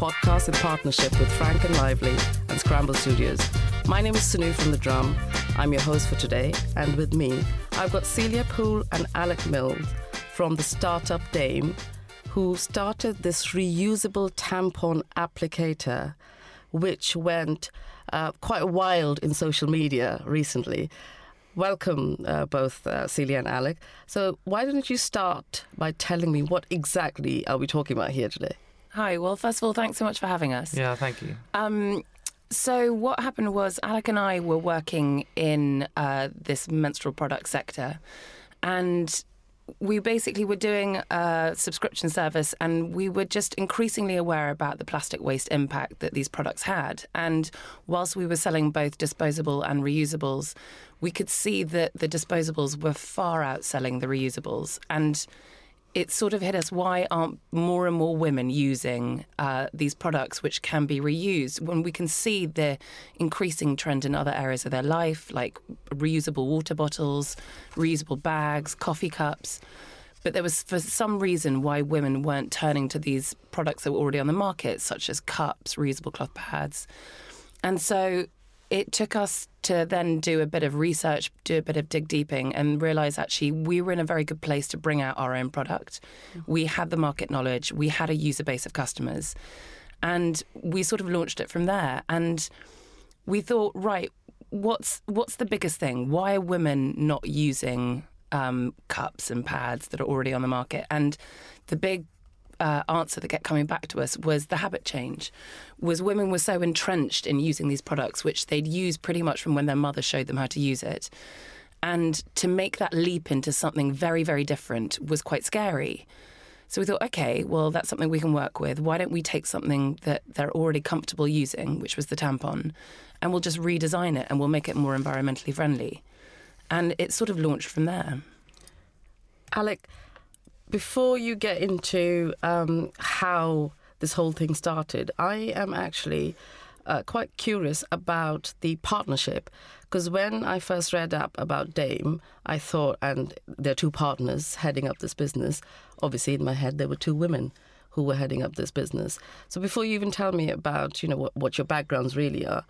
podcast in partnership with Frank and Lively and Scramble Studios. My name is Sonoo from The Drum. I'm your host for today, and with me, I've got Celia Pool and Alec Mills from the startup Dame, who started this reusable tampon applicator, which went uh, quite wild in social media recently. Welcome, uh, both uh, Celia and Alec. So, why don't you start by telling me what exactly are we talking about here today? Hi. Well, first of all, thanks so much for having us. Yeah, thank you. Um, so what happened was Alec and I were working in uh, this menstrual product sector, and we basically were doing a subscription service and we were just increasingly aware about the plastic waste impact that these products had. And whilst we were selling both disposable and reusables, we could see that the disposables were far outselling the reusables. And it sort of hit us why aren't more and more women using uh, these products which can be reused? When we can see the increasing trend in other areas of their life like reusable water bottles reusable bags coffee cups. But there was for some reason why women weren't turning to these products that were already on the market such as cups reusable cloth pads. And so it took us to then do a bit of research, do a bit of dig deeping, and realize actually we were in a very good place to bring out our own product. Mm-hmm. We had the market knowledge, we had a user base of customers, and we sort of launched it from there. And we thought, right, what's what's the biggest thing? Why are women not using um, cups and pads that are already on the market? And the big uh, answer that kept coming back to us was the habit change. Was women were so entrenched in using these products, which they'd used pretty much from when their mother showed them how to use it. And to make that leap into something very, very different was quite scary. So we thought, okay, well, that's something we can work with. Why don't we take something that they're already comfortable using, which was the tampon, and we'll just redesign it and we'll make it more environmentally friendly. And it sort of launched from there. Alec, before you get into um, how this whole thing started, I am actually uh, quite curious about the partnership because when I first read up about Dame, I thought, and there are two partners heading up this business. Obviously, in my head, there were two women who were heading up this business. So before you even tell me about, you know, what, what your backgrounds really are,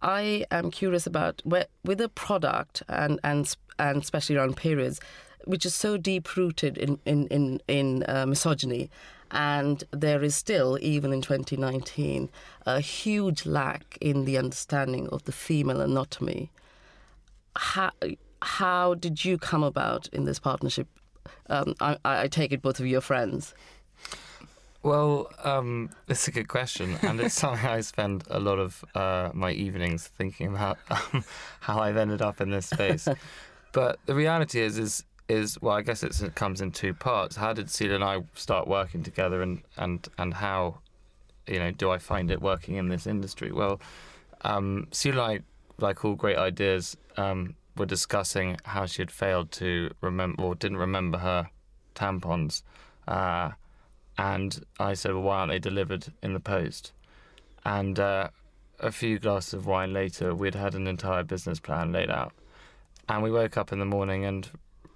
I am curious about where, with a product and and and especially around periods which is so deep rooted in in in, in uh, misogyny, and there is still, even in 2019, a huge lack in the understanding of the female anatomy. How how did you come about in this partnership? Um, I, I take it both of your friends. Well, um, it's a good question, and it's something I spend a lot of uh, my evenings thinking about um, how I've ended up in this space. but the reality is, is is well, I guess it comes in two parts. How did Celia and I start working together, and and and how, you know, do I find it working in this industry? Well, um, and I, like all great ideas, um, were discussing how she had failed to remember or didn't remember her tampons, uh, and I said, well, why aren't they delivered in the post? And uh, a few glasses of wine later, we'd had an entire business plan laid out. And we woke up in the morning and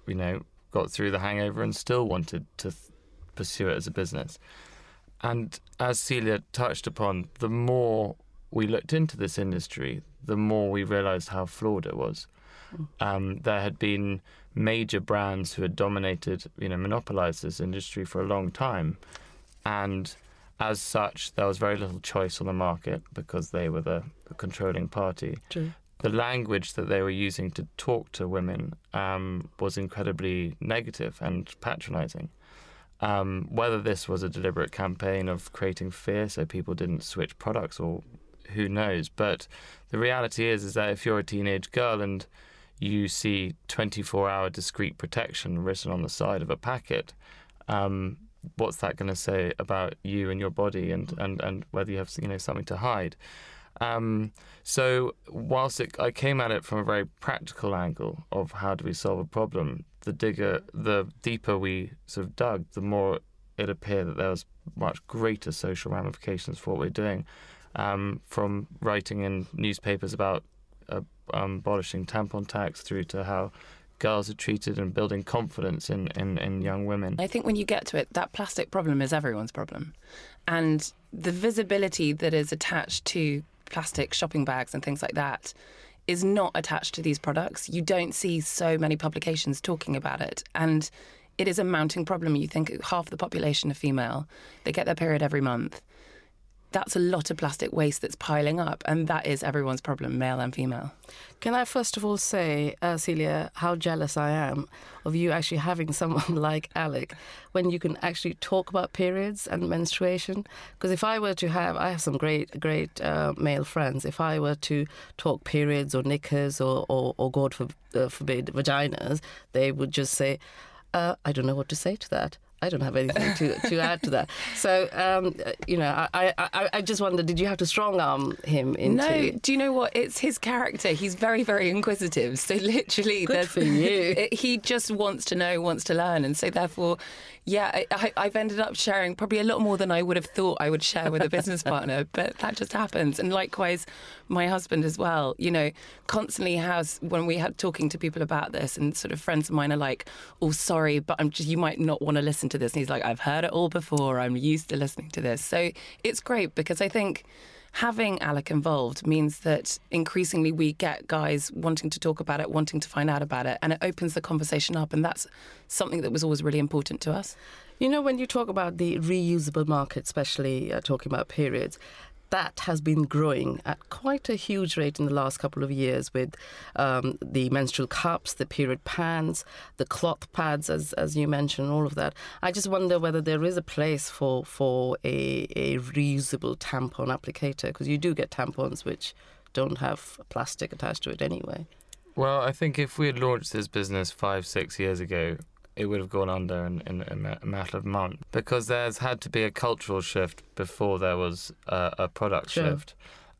you know, got through the hangover and still wanted to th- pursue it as a business. And as Celia touched upon, the more we looked into this industry, the more we realized how flawed it was. Um, there had been major brands who had dominated, you know, monopolized this industry for a long time. And as such, there was very little choice on the market because they were the, the controlling party. True the language that they were using to talk to women um, was incredibly negative and patronizing. Um, whether this was a deliberate campaign of creating fear so people didn't switch products or who knows, but the reality is is that if you're a teenage girl and you see 24 hour discreet protection written on the side of a packet, um, what's that going to say about you and your body and, and, and whether you have you know something to hide? Um, so whilst it, I came at it from a very practical angle of how do we solve a problem, the digger, the deeper we sort of dug, the more it appeared that there was much greater social ramifications for what we're doing. Um, from writing in newspapers about uh, um, abolishing tampon tax through to how girls are treated and building confidence in, in, in young women. I think when you get to it, that plastic problem is everyone's problem. And the visibility that is attached to plastic shopping bags and things like that is not attached to these products. You don't see so many publications talking about it. And it is a mounting problem. You think half the population are female, they get their period every month. That's a lot of plastic waste that's piling up, and that is everyone's problem, male and female. Can I first of all say, uh, Celia, how jealous I am of you actually having someone like Alec when you can actually talk about periods and menstruation? Because if I were to have, I have some great, great uh, male friends. If I were to talk periods or knickers or, or, or God uh, forbid, vaginas, they would just say, uh, I don't know what to say to that. I don't have anything to, to add to that. So, um, you know, I, I, I just wonder, did you have to strong arm him into? No, do you know what? It's his character. He's very, very inquisitive. So literally, Good for you. It, he just wants to know, wants to learn, and so therefore, yeah, I, I've ended up sharing probably a lot more than I would have thought I would share with a business partner. But that just happens, and likewise, my husband as well. You know, constantly has when we had talking to people about this, and sort of friends of mine are like, "Oh, sorry, but I'm just you might not want to listen to this." And he's like, "I've heard it all before. I'm used to listening to this." So it's great because I think having Alec involved means that increasingly we get guys wanting to talk about it, wanting to find out about it, and it opens the conversation up. And that's something that was always really important to us. You know, when you talk about the reusable market, especially uh, talking about periods, that has been growing at quite a huge rate in the last couple of years with um, the menstrual cups, the period pans, the cloth pads, as, as you mentioned, all of that. I just wonder whether there is a place for, for a, a reusable tampon applicator, because you do get tampons which don't have plastic attached to it anyway. Well, I think if we had launched this business five, six years ago, it would have gone under in, in, in, a matter of months because there's had to be a cultural shift before there was a, a product Sure. shift.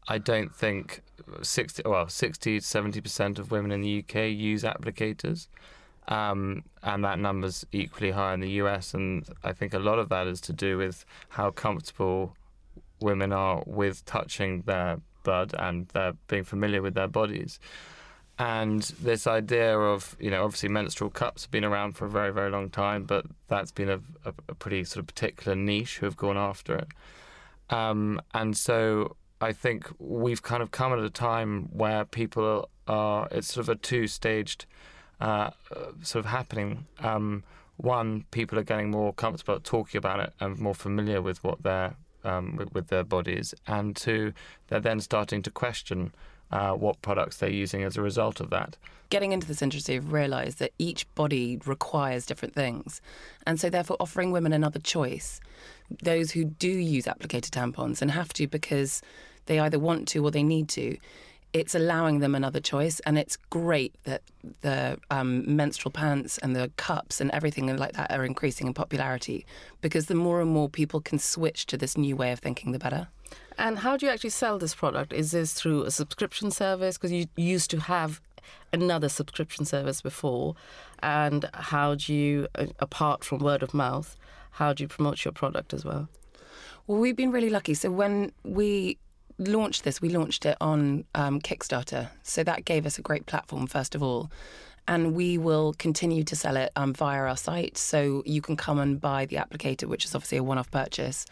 I don't think 60, well, 60 to 70% of women in the UK use applicators. Um, and that number's equally high in the US. And I think a lot of that is to do with how comfortable women are with touching their blood and their being familiar with their bodies. And this idea of, you know, obviously menstrual cups have been around for a very, very long time, but that's been a, a, a pretty sort of particular niche who have gone after it. Um, and so I think we've kind of come at a time where people are, it's sort of a two staged uh, uh, sort of happening. Um, one, people are getting more comfortable talking about it and more familiar with what their um, with, with their bodies, and two, they're then starting to question uh, what products they're using as a result of that. Getting into this industry, I've realised that each body requires different things. And so, therefore, offering women another choice, those who do use applicator tampons and have to because they either want to or they need to, it's allowing them another choice. And it's great that the um, menstrual pants and the cups and everything like that are increasing in popularity because the more and more people can switch to this new way of thinking, the better. And how do you actually sell this product? Is this through a subscription service? Because you used to have another subscription service before. And how do you, uh, apart from word of mouth, how do you promote your product as well? Well, we've been really lucky. So when we launched this, we launched it on um, Kickstarter. So that gave us a great platform, first of all. And we will continue to sell it um, via our site. So you can come and buy the applicator, which is obviously a one off purchase,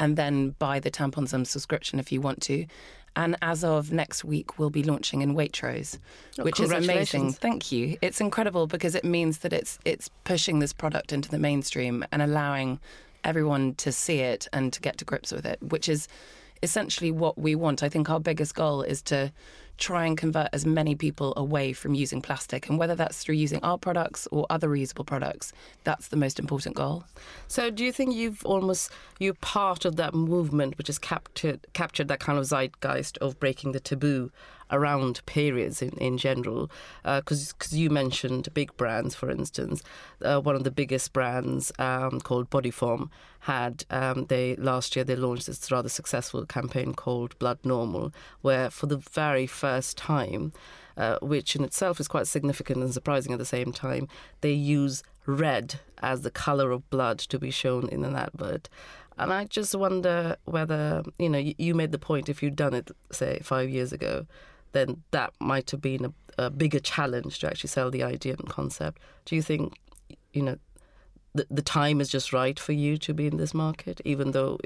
and then buy the tampons on subscription if you want to. And as of next week, we'll be launching in Waitrose, Oh, which is amazing. Thank you. It's incredible because it means that it's it's pushing this product into the mainstream and allowing everyone to see it and to get to grips with it, which is essentially what we want. I think our biggest goal is to try and convert as many people away from using plastic, and whether that's through using our products or other reusable products, that's the most important goal. So, do you think you've almost you're part of that movement which has captured captured that kind of zeitgeist of breaking the taboo around periods in, in general? Because you mentioned big brands, for instance, uh, one of the biggest brands um, called Bodyform had um, they last year they launched this rather successful campaign called Blood Normal, where for the very first time. Uh, which in itself is quite significant and surprising at the same time. They use red as the color of blood to be shown in an advert. And I just wonder whether, you know, you, you made the point if you'd done it, say, five years ago, then that might have been a, a bigger challenge to actually sell the idea and concept. Do you think, you know, the, the time is just right for you to be in this market, even though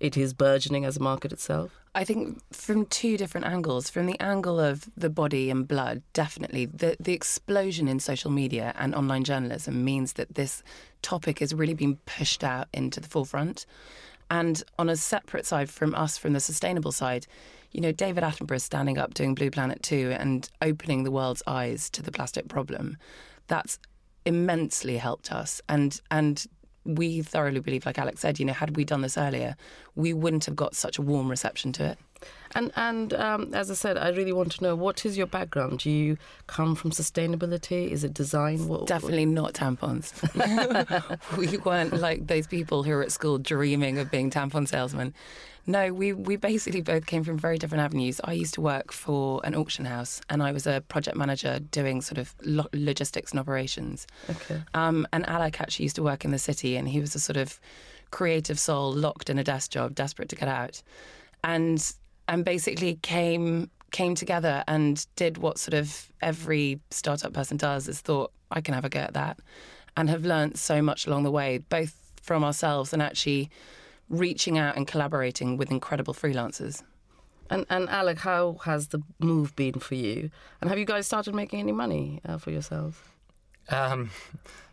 it is burgeoning as a market itself? I think from two different angles. From the angle of the body and blood, definitely the the explosion in social media and online journalism means that this topic is really being pushed out into the forefront. And on a separate side from us, from the sustainable side, you know, David Attenborough standing up doing Blue Planet 2 and opening the world's eyes to the plastic problem. That's immensely helped us. And and we thoroughly believe, like Alec said, you know, had we done this earlier, we wouldn't have got such a warm reception to it. And and um, as I said, I really want to know what is your background. Do you come from sustainability? Is it design? What, Definitely not tampons. we weren't like those people who are at school dreaming of being tampon salesmen. No, we, we basically both came from very different avenues. I used to work for an auction house and I was a project manager doing sort of lo- logistics and operations. Okay. Um, and Alec actually used to work in the city and he was a sort of creative soul locked in a desk job, desperate to get out. And and basically came came together and did what sort of every startup person does is thought I can have a go at that and have learnt so much along the way, both from ourselves and actually reaching out and collaborating with incredible freelancers. And and Alec, how has the move been for you? And have you guys started making any money uh, for yourselves? Um,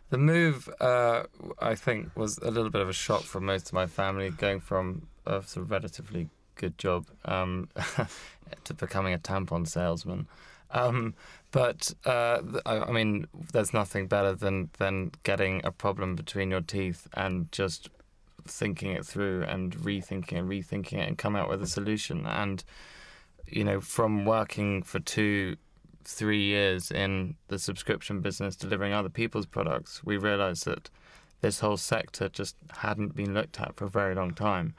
the move, uh, I think, was a little bit of a shock for most of my family, going from a sort of relatively good job um, to becoming a tampon salesman. Um, but uh, I, I mean, there's nothing better than than getting a problem between your teeth and just thinking it through and rethinking and rethinking it and come out with a solution. And you know, from working for two, three years in the subscription business, delivering other people's products, we realised that this whole sector just hadn't been looked at for a very long time.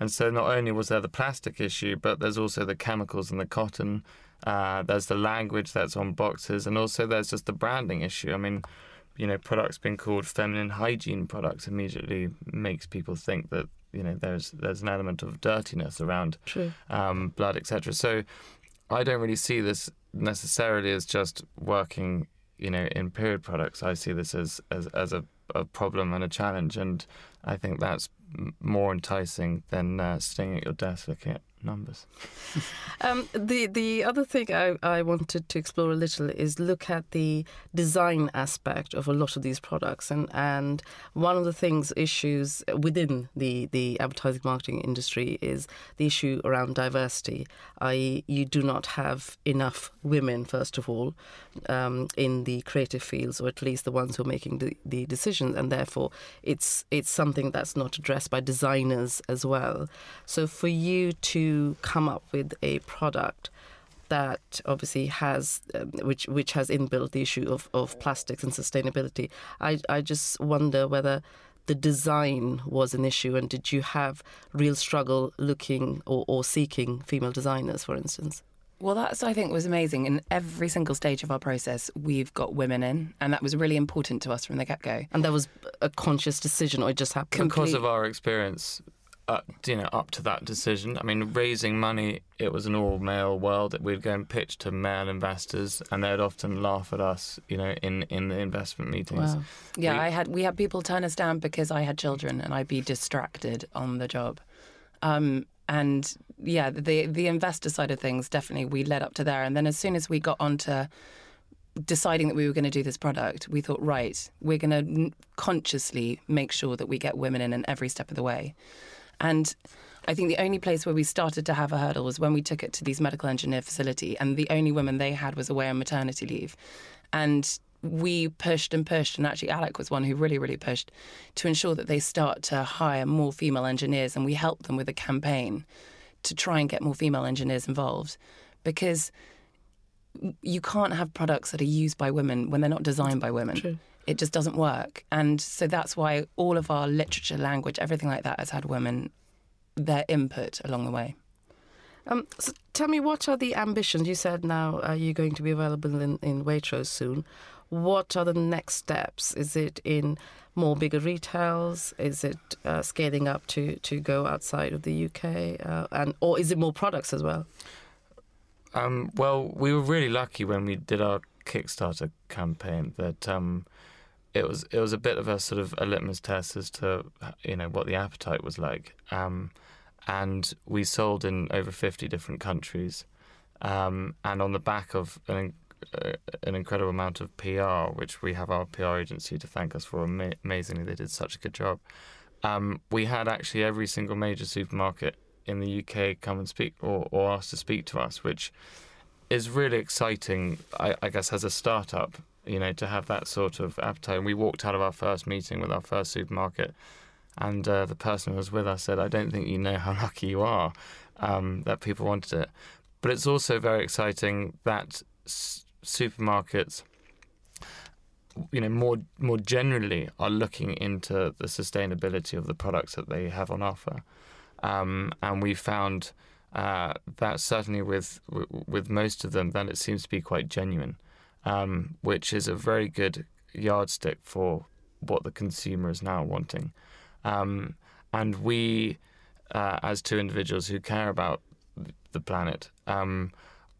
And so not only was there the plastic issue, but there's also the chemicals and the cotton. Uh, there's the language that's on boxes, and also there's just the branding issue. I mean, you know, products being called feminine hygiene products immediately makes people think that you know there's there's an element of dirtiness around um, blood, etc. So I don't really see this necessarily as just working, you know, in period products. I see this as as, as a, a problem and a challenge, and I think that's more enticing than uh, staying at your desk looking at numbers. Um, the the other thing I, I wanted to explore a little is look at the design aspect of a lot of these products, and, and one of the things issues within the, the advertising marketing industry is the issue around diversity. I.e., you do not have enough women, first of all, um, in the creative fields, or at least the ones who are making the, the decisions, and therefore it's it's something that's not addressed by designers as well. So for you to come up with a product that obviously has um, which which has inbuilt the issue of, of plastics and sustainability. I I just wonder whether the design was an issue and did you have real struggle looking or, or seeking female designers, for instance? Well, that's I think was amazing. In every single stage of our process, we've got women in, and that was really important to us from the get go. And that was a conscious decision, or it just happened? Because of our experience, uh, you know, up to that decision. I mean, raising money, it was an all-male world. We'd go and pitch to male investors, and they'd often laugh at us, you know, in, in the investment meetings. Wow. Yeah, We- I had we had people turn us down because I had children and I'd be distracted on the job. Um, and yeah, the the investor side of things definitely we led up to there. And then as soon as we got onto deciding that we were going to do this product, we thought, right, we're going to consciously make sure that we get women in in every step of the way. And I think the only place where we started to have a hurdle was when we took it to these medical engineer facility, and the only women they had was away on maternity leave. And we pushed and pushed, and actually, Alec was one who really, really pushed to ensure that they start to hire more female engineers, and we helped them with a campaign to try and get more female engineers involved because you can't have products that are used by women when they're not designed by women. True. It just doesn't work. And so that's why all of our literature, language, everything like that has had women, their input along the way. Um, so tell me, what are the ambitions? You said now uh, you're going to be available in, in Waitrose soon. What are the next steps? Is it in more bigger retails? Is it uh, scaling up to, to go outside of the UK? Uh, and Or is it more products as well? Um, well, we were really lucky when we did our Kickstarter campaign that um, it was it was a bit of a sort of a litmus test as to you know what the appetite was like, um, and we sold in over fifty different countries, um, and on the back of an uh, an incredible amount of PR, which we have our PR agency to thank us for. Ama- amazingly, they did such a good job. Um, we had actually every single major supermarket in the UK come and speak or, or ask to speak to us, which is really exciting. I, I guess as a startup, you know, to have that sort of appetite. And we walked out of our first meeting with our first supermarket, and uh, the person who was with us said, "I don't think you know how lucky you are um, that people wanted it." But it's also very exciting that s- supermarkets you know more more generally are looking into the sustainability of the products that they have on offer um, and we found uh, that certainly with with most of them that it seems to be quite genuine um, which is a very good yardstick for what the consumer is now wanting um, and we uh, as two individuals who care about the planet um,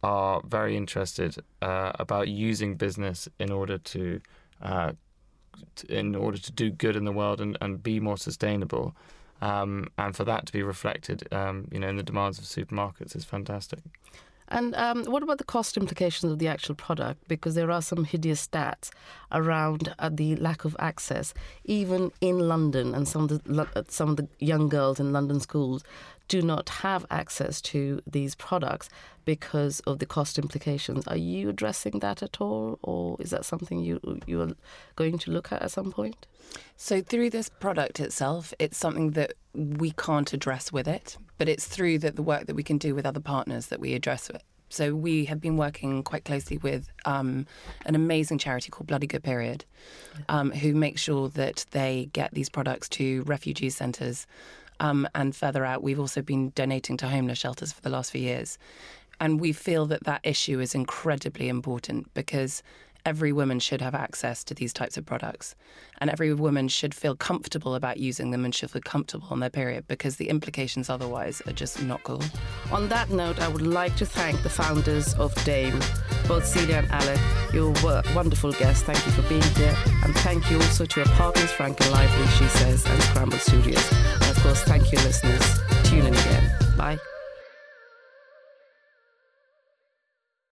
are very interested uh, about using business in order to, uh, in order to do good in the world and, and be more sustainable. Um, and for that to be reflected, um, you know, in the demands of supermarkets is fantastic. And um, what about the cost implications of the actual product? Because there are some hideous stats around uh, the lack of access, even in London, and some of the uh, some of the young girls in London schools do not have access to these products because of the cost implications. Are you addressing that at all, or is that something you you are going to look at at some point? So through this product itself, it's something that we can't address with it, but it's through the, the work that we can do with other partners that we address it. So we have been working quite closely with um, an amazing charity called Bloody Good Period, um, who make sure that they get these products to refugee centres. Um, and further out, we've also been donating to homeless shelters for the last few years. And we feel that that issue is incredibly important because every woman should have access to these types of products. And every woman should feel comfortable about using them and should feel comfortable on their period because the implications otherwise are just not cool. On that note, I would like to thank the founders of Dame, both Celia and Alec. You were wonderful guests. Thank you for being here. And thank you also to our partners, Frank and Lively, She Says, and Scramble Studios. And of course, thank you, listeners. Tune in again. Bye.